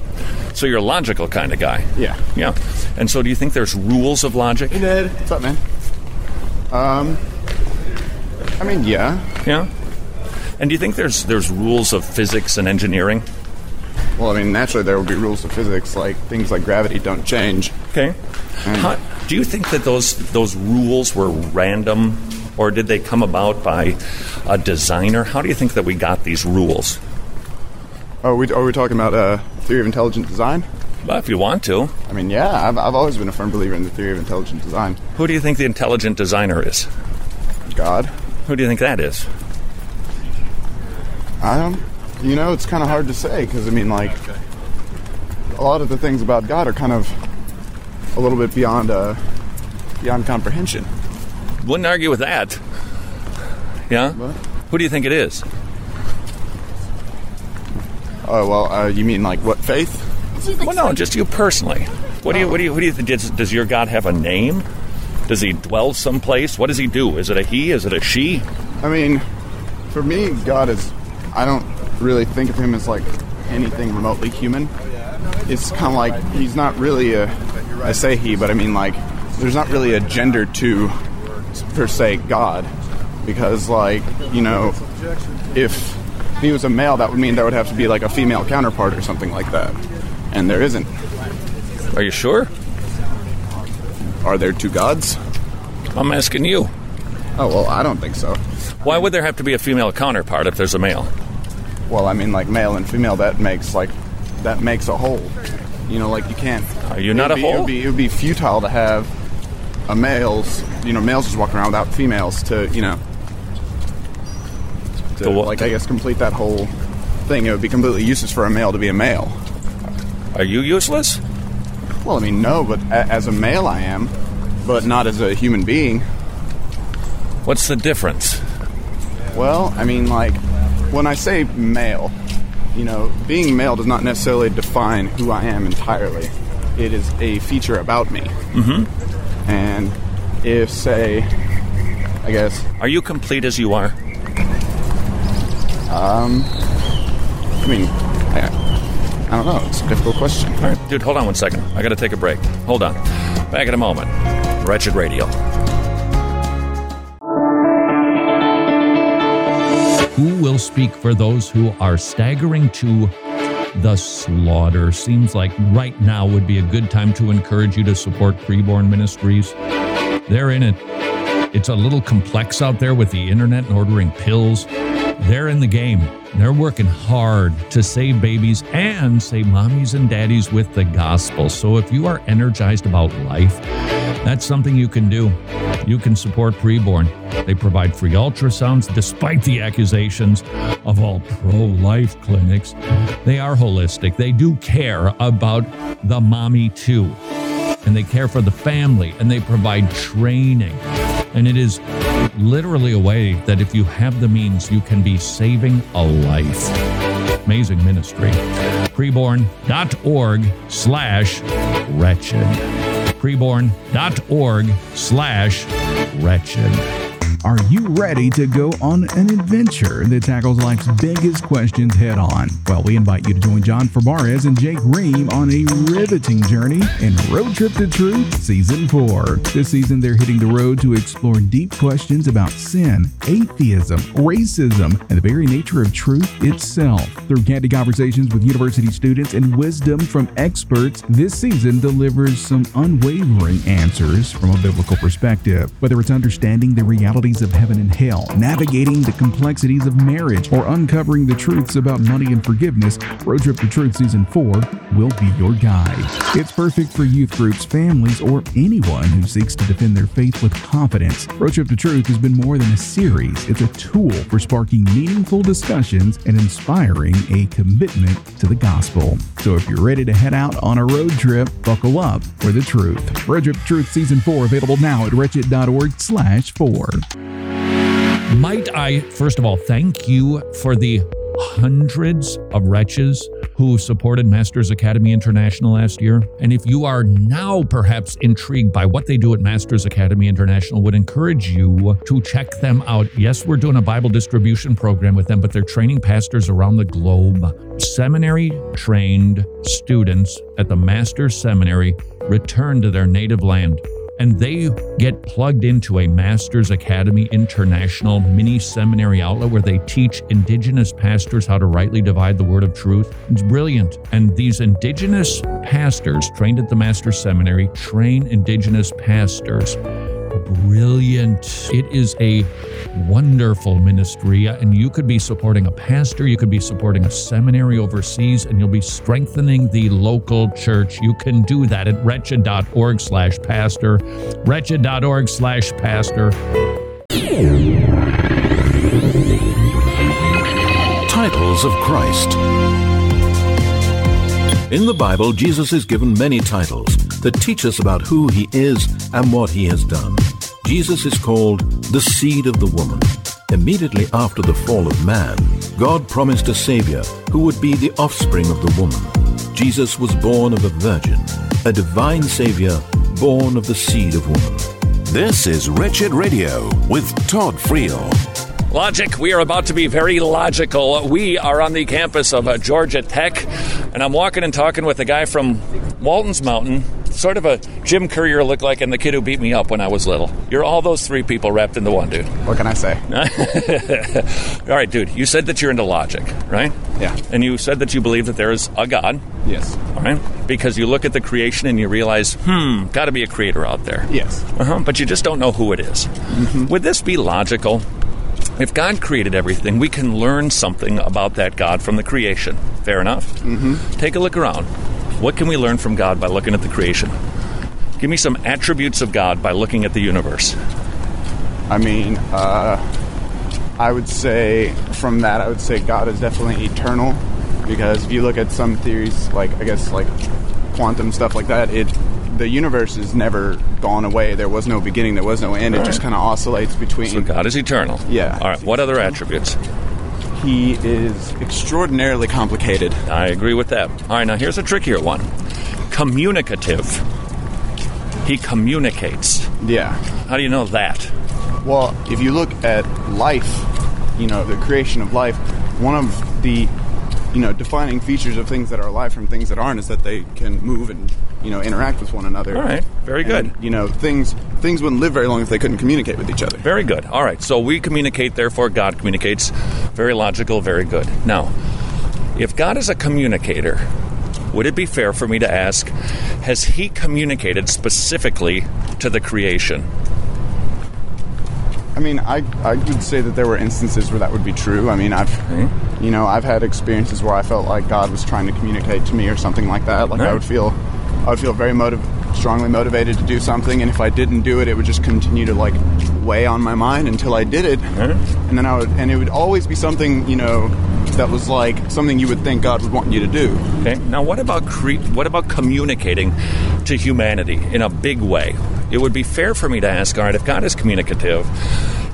So you're a logical kind of guy. Yeah. Yeah. And so do you think there's rules of logic? Hey, Ned. What's up, man? Um, I mean, yeah. Yeah. And do you think there's there's rules of physics and engineering? Well, I mean, naturally there would be rules of physics, like things like gravity don't change. Okay. How, do you think that those those rules were random, or did they come about by a designer? How do you think that we got these rules? Oh, we, are we talking about uh, theory of intelligent design? Well, if you want to. I mean, yeah, I've, I've always been a firm believer in the theory of intelligent design. Who do you think the intelligent designer is? God. Who do you think that is? I don't. You know, it's kind of hard to say because I mean, like, a lot of the things about God are kind of a little bit beyond uh, beyond comprehension. Wouldn't argue with that. Yeah. What? Who do you think it is? Oh well, uh, you mean like what faith? Well, no, just you personally. What do you? What do you? What do you think? Does, does your God have a name? Does he dwell someplace? What does he do? Is it a he? Is it a she? I mean, for me, God is. I don't really think of him as like anything remotely human. It's kind of like he's not really a. I say he, but I mean like there's not really a gender to per se God, because like you know, if he was a male, that would mean there would have to be like a female counterpart or something like that, and there isn't. Are you sure? Are there two gods? I'm asking you. Oh well, I don't think so. Why would there have to be a female counterpart if there's a male? Well, I mean, like male and female, that makes like that makes a whole. You know, like you can't. Are you not would a be, It whole? would, be, it would be futile to have a males. You know, males just walking around without females to you know. To, what? like I guess complete that whole thing. It would be completely useless for a male to be a male. Are you useless? Well, I mean, no, but a- as a male, I am, but not as a human being. What's the difference? Well, I mean, like, when I say male, you know, being male does not necessarily define who I am entirely. It is a feature about me. Mm-hmm. And if, say, I guess, Are you complete as you are? Um, I mean, I, I don't know. It's a difficult question. All right, dude, hold on one second. I got to take a break. Hold on. Back in a moment. Wretched Radio. Who will speak for those who are staggering to the slaughter? Seems like right now would be a good time to encourage you to support Preborn Ministries. They're in it. It's a little complex out there with the internet and ordering pills. They're in the game. They're working hard to save babies and save mommies and daddies with the gospel. So if you are energized about life, that's something you can do. You can support Preborn. They provide free ultrasounds despite the accusations of all pro life clinics. They are holistic. They do care about the mommy too. And they care for the family and they provide training. And it is literally a way that if you have the means, you can be saving a life. Amazing ministry. Preborn.org slash wretched. Preborn.org slash wretched. Are you ready to go on an adventure that tackles life's biggest questions head on? Well, we invite you to join John Fabarez and Jake Ream on a riveting journey in Road Trip to Truth Season 4. This season, they're hitting the road to explore deep questions about sin, atheism, racism, and the very nature of truth itself. Through candid conversations with university students and wisdom from experts, this season delivers some unwavering answers from a biblical perspective. Whether it's understanding the realities of heaven and hell, navigating the complexities of marriage, or uncovering the truths about money and forgiveness, Road Trip to Truth Season 4 will be your guide. It's perfect for youth groups, families, or anyone who seeks to defend their faith with confidence. Road Trip to Truth has been more than a series, it's a tool for sparking meaningful discussions and inspiring a commitment to the gospel. So if you're ready to head out on a road trip, buckle up for the truth. Road Trip to Truth Season 4 available now at wretched.org slash 4. Might I, first of all, thank you for the hundreds of wretches who supported Masters Academy International last year. And if you are now perhaps intrigued by what they do at Masters Academy International, would encourage you to check them out. Yes, we're doing a Bible distribution program with them, but they're training pastors around the globe. Seminary trained students at the Masters Seminary return to their native land and they get plugged into a Masters Academy International mini seminary outlet where they teach indigenous pastors how to rightly divide the word of truth. It's brilliant. And these indigenous pastors trained at the Masters Seminary train indigenous pastors. Brilliant. It is a wonderful ministry. And you could be supporting a pastor, you could be supporting a seminary overseas, and you'll be strengthening the local church. You can do that at wretched.org slash pastor. Wretched.org slash pastor. Titles of Christ. In the Bible, Jesus is given many titles that teach us about who he is and what he has done. Jesus is called the seed of the woman. Immediately after the fall of man, God promised a Savior who would be the offspring of the woman. Jesus was born of a virgin, a divine Savior born of the seed of woman. This is Wretched Radio with Todd Friel. Logic, we are about to be very logical. We are on the campus of Georgia Tech, and I'm walking and talking with a guy from Walton's Mountain, sort of a Jim Courier look like, and the kid who beat me up when I was little. You're all those three people wrapped into one, dude. What can I say? [LAUGHS] all right, dude, you said that you're into logic, right? Yeah. And you said that you believe that there is a God. Yes. All right? Because you look at the creation and you realize, hmm, got to be a creator out there. Yes. Uh-huh, but you just don't know who it is. Would this be logical? If God created everything, we can learn something about that God from the creation. Fair enough? Mm-hmm. Take a look around. What can we learn from God by looking at the creation? Give me some attributes of God by looking at the universe. I mean, uh, I would say from that, I would say God is definitely eternal because if you look at some theories, like I guess like quantum stuff like that, it the universe has never gone away. There was no beginning, there was no end. It just kind of oscillates between. So God is eternal. Yeah. All right. What other attributes? He is extraordinarily complicated. I agree with that. All right. Now here's a trickier one. Communicative. He communicates. Yeah. How do you know that? Well, if you look at life, you know, the creation of life, one of the you know defining features of things that are alive from things that aren't is that they can move and you know, interact with one another. All right, very good. And, you know, things things wouldn't live very long if they couldn't communicate with each other. Very good. All right, so we communicate, therefore God communicates. Very logical, very good. Now, if God is a communicator, would it be fair for me to ask, has He communicated specifically to the creation? I mean, I, I would say that there were instances where that would be true. I mean, I've you know I've had experiences where I felt like God was trying to communicate to me or something like that. Like I would feel I would feel very motiv- strongly motivated to do something, and if I didn't do it, it would just continue to like weigh on my mind until I did it, and then I would and it would always be something you know that was like something you would think God would want you to do. Okay. Now, what about cre- what about communicating to humanity in a big way? It would be fair for me to ask, all right, if God is communicative,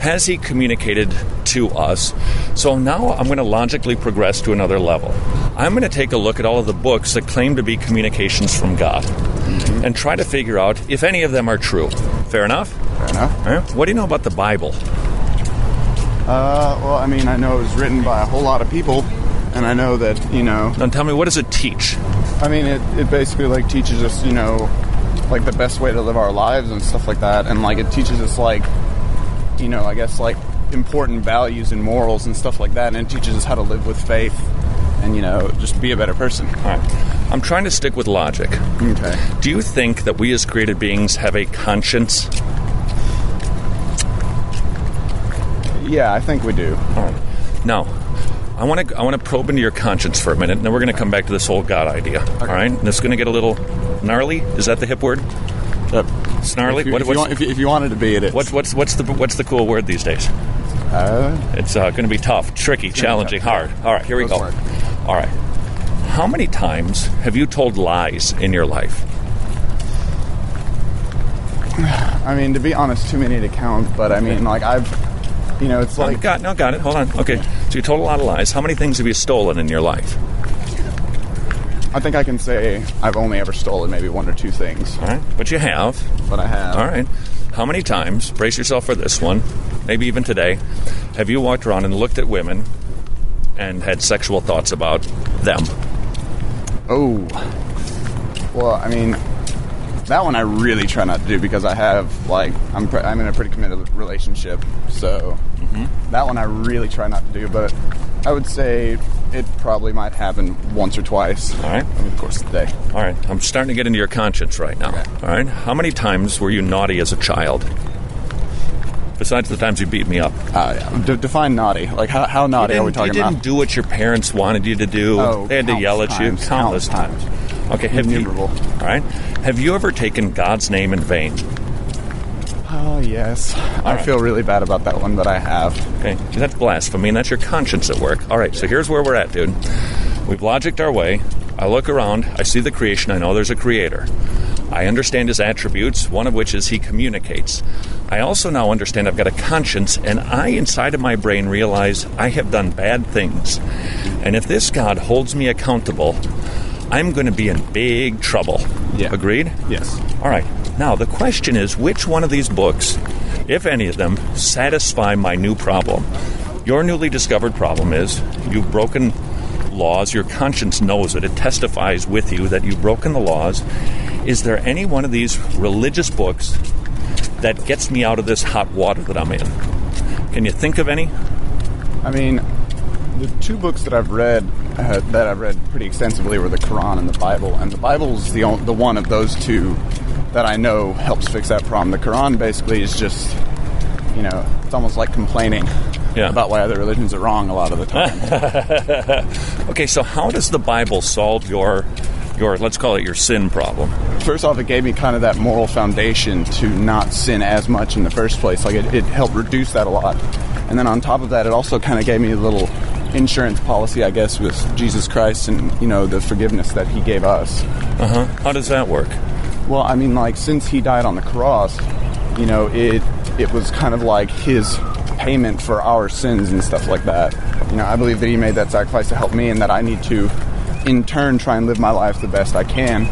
has He communicated to us? So now I'm going to logically progress to another level. I'm going to take a look at all of the books that claim to be communications from God, and try to figure out if any of them are true. Fair enough. Fair enough. What do you know about the Bible? Uh, well, I mean, I know it was written by a whole lot of people, and I know that you know. Now, tell me, what does it teach? I mean, it, it basically like teaches us, you know, like the best way to live our lives and stuff like that, and like it teaches us like, you know, I guess like important values and morals and stuff like that, and it teaches us how to live with faith, and you know, just be a better person. All right. I'm trying to stick with logic. Okay. Do you think that we as created beings have a conscience? Yeah, I think we do. All right. Now, I want to I want to probe into your conscience for a minute, and then we're going to come back to this whole God idea. All right. And this is going to get a little gnarly. Is that the hip word? Snarly. If you, What- if, you want, if, you, if you wanted to be, it is. What's what's what's the what's the cool word these days? Uh, It's uh, going to be tough, tricky, challenging, hard. All right, here we Go for All right. How many times have you told lies in your life? [SIGHS] I mean, to be honest, too many to count. But I mean, like I've, you know, it's like Oh, got no, got it. Hold on. Okay, so you told a lot of lies. How many things have you stolen in your life? I think I can say I've only ever stolen maybe one or two things. All right, but you have. But I have. All right. How many times, brace yourself for this one, maybe even today, have you walked around and looked at women and had sexual thoughts about them? Oh. Well, I mean, that one I really try not to do because I have like I'm pre- I'm in a pretty committed relationship, so mm-hmm. that one I really try not to do. But I would say it probably might happen once or twice. All right. over the course of the day. All right, I'm starting to get into your conscience right now. All right, how many times were you naughty as a child? Besides the times you beat me up. Uh, yeah. D- define naughty. Like how, how naughty are we talking you about? didn't do what your parents wanted you to do. Oh, they had to yell at countless you times, countless countless times. Okay, have you, all right. Have you ever taken God's name in vain? Yes, I right. feel really bad about that one, but I have. Okay, that's blasphemy, and that's your conscience at work. All right, so here's where we're at, dude. We've logicked our way. I look around, I see the creation, I know there's a creator. I understand his attributes, one of which is he communicates. I also now understand I've got a conscience, and I, inside of my brain, realize I have done bad things. And if this God holds me accountable, I'm going to be in big trouble. Yeah. Agreed? Yes. All right. Now, the question is which one of these books, if any of them, satisfy my new problem? Your newly discovered problem is you've broken laws, your conscience knows it, it testifies with you that you've broken the laws. Is there any one of these religious books that gets me out of this hot water that I'm in? Can you think of any? I mean, the two books that I've read uh, that I've read pretty extensively were the Quran and the Bible, and the Bible's the on- the one of those two that I know helps fix that problem. The Quran basically is just, you know, it's almost like complaining Yeah. about why other religions are wrong a lot of the time. [LAUGHS] okay, so how does the Bible solve your your let's call it your sin problem? First off, it gave me kind of that moral foundation to not sin as much in the first place. Like it, it helped reduce that a lot. And then on top of that, it also kind of gave me a little insurance policy, I guess, with Jesus Christ and you know the forgiveness that He gave us. Uh huh. How does that work? Well, I mean, like since He died on the cross, you know, it it was kind of like His payment for our sins and stuff like that. You know, I believe that He made that sacrifice to help me, and that I need to, in turn, try and live my life the best I can.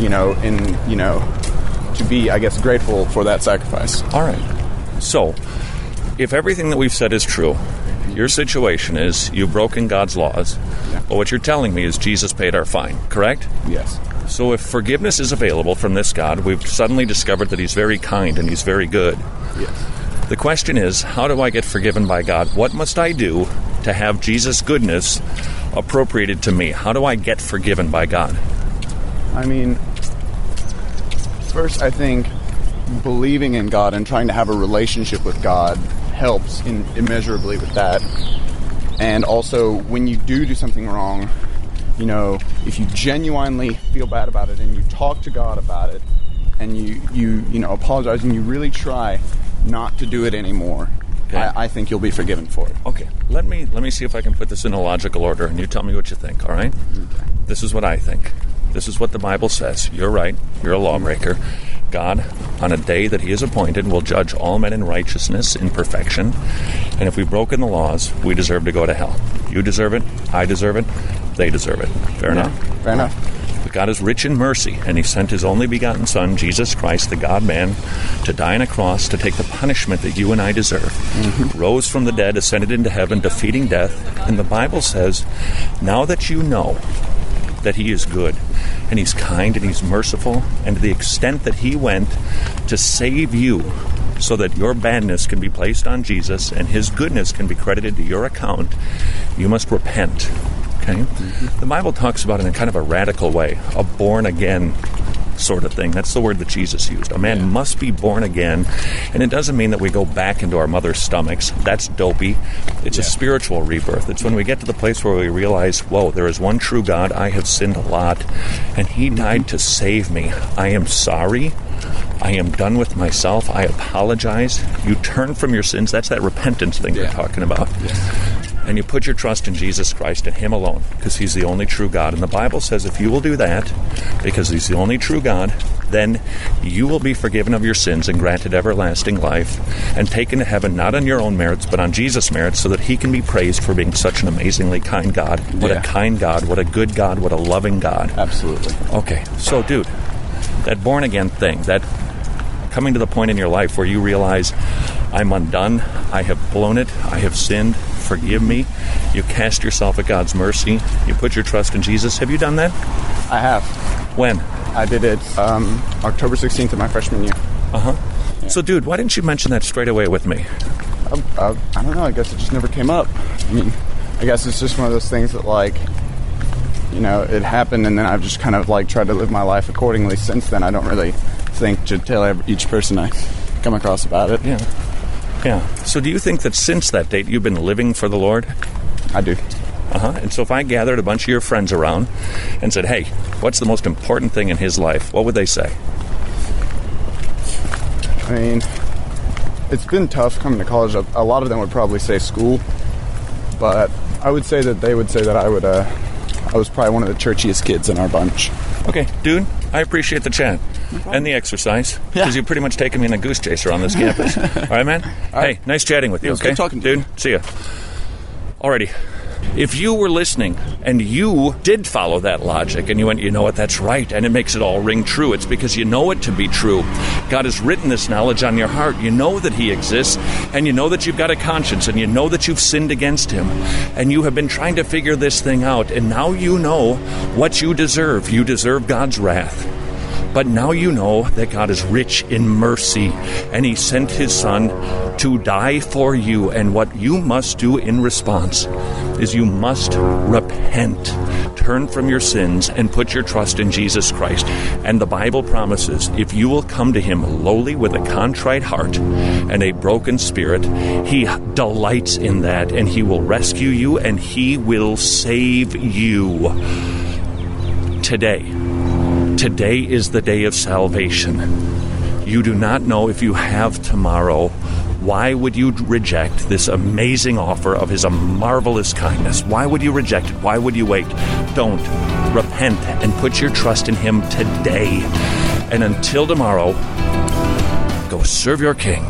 You know, in you know, to be, I guess, grateful for that sacrifice. All right. So, if everything that we've said is true, your situation is you've broken God's laws, but what you're telling me is Jesus paid our fine, correct? Yes. So if forgiveness is available from this God, we've suddenly discovered that He's very kind and He's very good. Yes. The question is, how do I get forgiven by God? What must I do to have Jesus' goodness appropriated to me? How do I get forgiven by God? I mean, first, I think believing in God and trying to have a relationship with God helps in, immeasurably with that. And also, when you do do something wrong, you know, if you genuinely feel bad about it and you talk to God about it, and you you you know apologize and you really try not to do it anymore, I, I think you'll be forgiven for it. Okay, let me let me see if I can put this in a logical order, and you tell me what you think. All right? This is what I think. This is what the Bible says. You're right. You're a lawbreaker. God, on a day that He is appointed, will judge all men in righteousness, in perfection. And if we've broken the laws, we deserve to go to hell. You deserve it. I deserve it. They deserve it. Fair Yeah, enough. Fair enough. But God is rich in mercy, and He sent His only begotten Son, Jesus Christ, the God man, to die on a cross to take the punishment that you and I deserve. Mm-hmm. Rose from the dead, ascended into heaven, defeating death. And the Bible says, now that you know that He is good, and He's kind, and He's merciful, and to the extent that He went to save you so that your badness can be placed on Jesus and His goodness can be credited to your account, you must repent. Okay? Mm-hmm. The Bible talks about it in kind of a radical way, a born again sort of thing. That's the word that Jesus used. A man must be born again, and it doesn't mean that we go back into our mother's stomachs. That's dopey. It's a spiritual rebirth. It's when we get to the place where we realize, whoa, there is one true God. I have sinned a lot, and He died to save me. I am sorry. I am done with myself. I apologize. You turn from your sins. That's that repentance thing you're talking about. And you put your trust in Jesus Christ and Him alone, because He's the only true God. And the Bible says if you will do that, because He's the only true God, then you will be forgiven of your sins and granted everlasting life and taken to heaven not on your own merits, but on Jesus' merits, so that He can be praised for being such an amazingly kind God. What Yeah. a kind God, what a good God, what a loving God. Absolutely. Okay, so, dude, that born again thing, that coming to the point in your life where you realize I'm undone, I have blown it, I have sinned, forgive me. You cast yourself at God's mercy, you put your trust in Jesus. Have you done that? I have. When? I did it um, October 16th of my freshman year. Uh huh. So, dude, why didn't you mention that straight away with me? I, I, I don't know. I guess it just never came up. I mean, I guess it's just one of those things that, like, you know, it happened, and then I've just kind of like tried to live my life accordingly. Since then, I don't really think to tell every, each person I come across about it. Yeah. Yeah. So, do you think that since that date you've been living for the Lord? I do. Uh huh. And so, if I gathered a bunch of your friends around and said, "Hey, what's the most important thing in his life?" What would they say? I mean, it's been tough coming to college. A, a lot of them would probably say school, but I would say that they would say that I would. Uh, I was probably one of the churchiest kids in our bunch. Okay, dude, I appreciate the chat and the exercise because you've pretty much taken me in a goose chase around this campus. [LAUGHS] All right, man. Hey, nice chatting with you. Okay, good talking dude. See ya. Alrighty. If you were listening and you did follow that logic and you went, you know what, that's right, and it makes it all ring true, it's because you know it to be true. God has written this knowledge on your heart. You know that He exists, and you know that you've got a conscience, and you know that you've sinned against Him, and you have been trying to figure this thing out, and now you know what you deserve. You deserve God's wrath. But now you know that God is rich in mercy, and He sent His Son to die for you. And what you must do in response is you must repent, turn from your sins, and put your trust in Jesus Christ. And the Bible promises if you will come to Him lowly with a contrite heart and a broken spirit, He delights in that, and He will rescue you and He will save you today. Today is the day of salvation. You do not know if you have tomorrow. Why would you reject this amazing offer of His marvelous kindness? Why would you reject it? Why would you wait? Don't. Repent and put your trust in Him today. And until tomorrow, go serve your King.